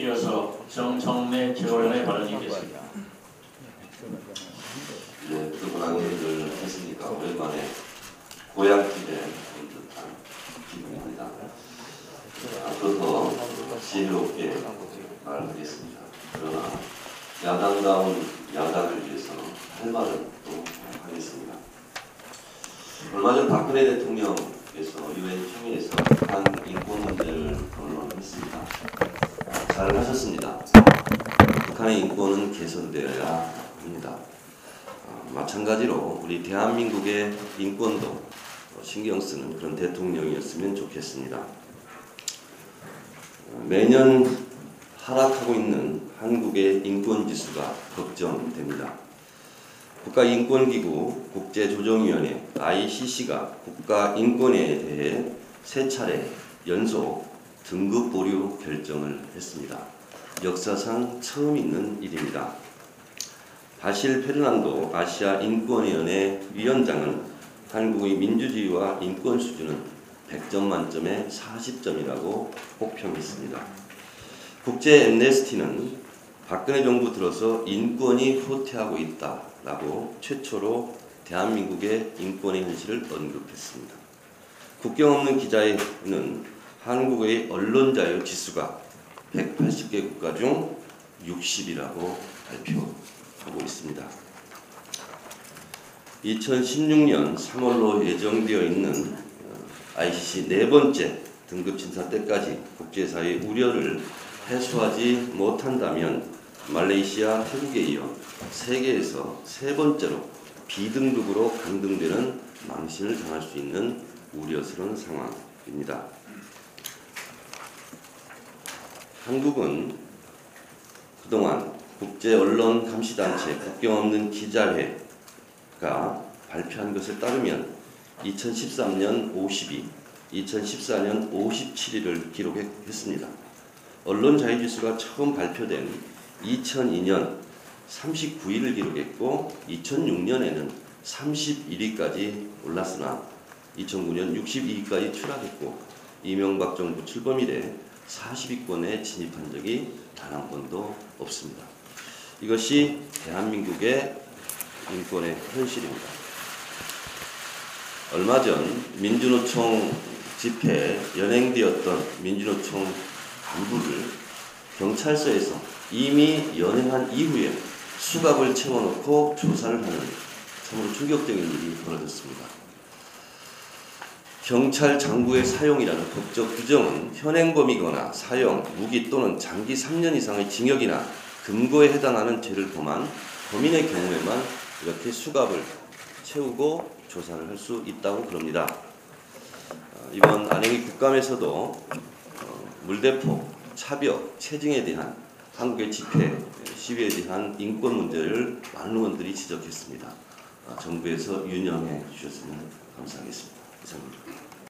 이어서 정청래 최고위원의 발언이 있겠습니다. 네, 그분한 일을 했으니까 오랜만에 고향집에 온 듯한 기분입니다. 앞으로 더 지혜롭게 말하겠습니다. 그러나 야당다운 야당을 위해서 할 말은 또 하겠습니다. 얼마 전 박근혜 대통령께서 유엔 총회에서 북한 인권 문제를 거론했습니다. 잘 하셨습니다. 북한의 인권은 개선되어야 합니다. 어, 마찬가지로 우리 대한민국의 인권도 어, 신경 쓰는 그런 대통령이었으면 좋겠습니다. 어, 매년 하락하고 있는 한국의 인권 지수가 걱정됩니다. 국가인권기구 국제조정위원회 ICC가 국가인권에 대해 세 차례 연속 등급 보류 결정을 했습니다. 역사상 처음 있는 일입니다. 바실 페르난도 아시아 인권위원회 위원장은 한국의 민주주의와 인권 수준은 100점 만점에 40점이라고 혹평했습니다. 국제 엠네스티는 박근혜 정부 들어서 인권이 후퇴하고 있다라고 최초로 대한민국의 인권의 현실을 언급했습니다. 국경 없는 기자회는 한국의 언론 자유 지수가 180개 국가 중 60이라고 발표하고 있습니다. 2016년 3월로 예정되어 있는 ICC 네 번째 등급 심사 때까지 국제사회의 우려를 해소하지 못한다면 말레이시아, 태국에 이어 세계에서 세 번째로 비등급으로 강등되는 망신을 당할 수 있는 우려스러운 상황입니다. 한국은 그동안 국제 언론 감시 단체 국경 없는 기자회가 발표한 것에 따르면 2013년 52, 2014년 57위를 기록했습니다. 언론 자유 지수가 처음 발표된 2002년 39위를 기록했고 2006년에는 31위까지 올랐으나 2009년 62위까지 추락했고 이명박 정부 출범 이래 40위권에 진입한 적이 단 한 번도 없습니다. 이것이 대한민국의 인권의 현실입니다. 얼마 전 민주노총 집회에 연행되었던 민주노총 간부를 경찰서에서 이미 연행한 이후에 수갑을 채워놓고 조사를 하는 참으로 충격적인 일이 벌어졌습니다. 경찰 장부의 사용이라는 법적 규정은 현행범이거나 사용, 무기 또는 장기 3년 이상의 징역이나 금고에 해당하는 죄를 범한 범인의 경우에만 이렇게 수갑을 채우고 조사를 할 수 있다고 그럽니다. 어, 이번 안행이 국감에서도 어, 물대포, 차벽, 체증에 대한 한국의 집회, 시위에 대한 인권 문제를 많은 의원들이 지적했습니다. 어, 정부에서 유념해 주셨으면 감사하겠습니다. 이상입니다.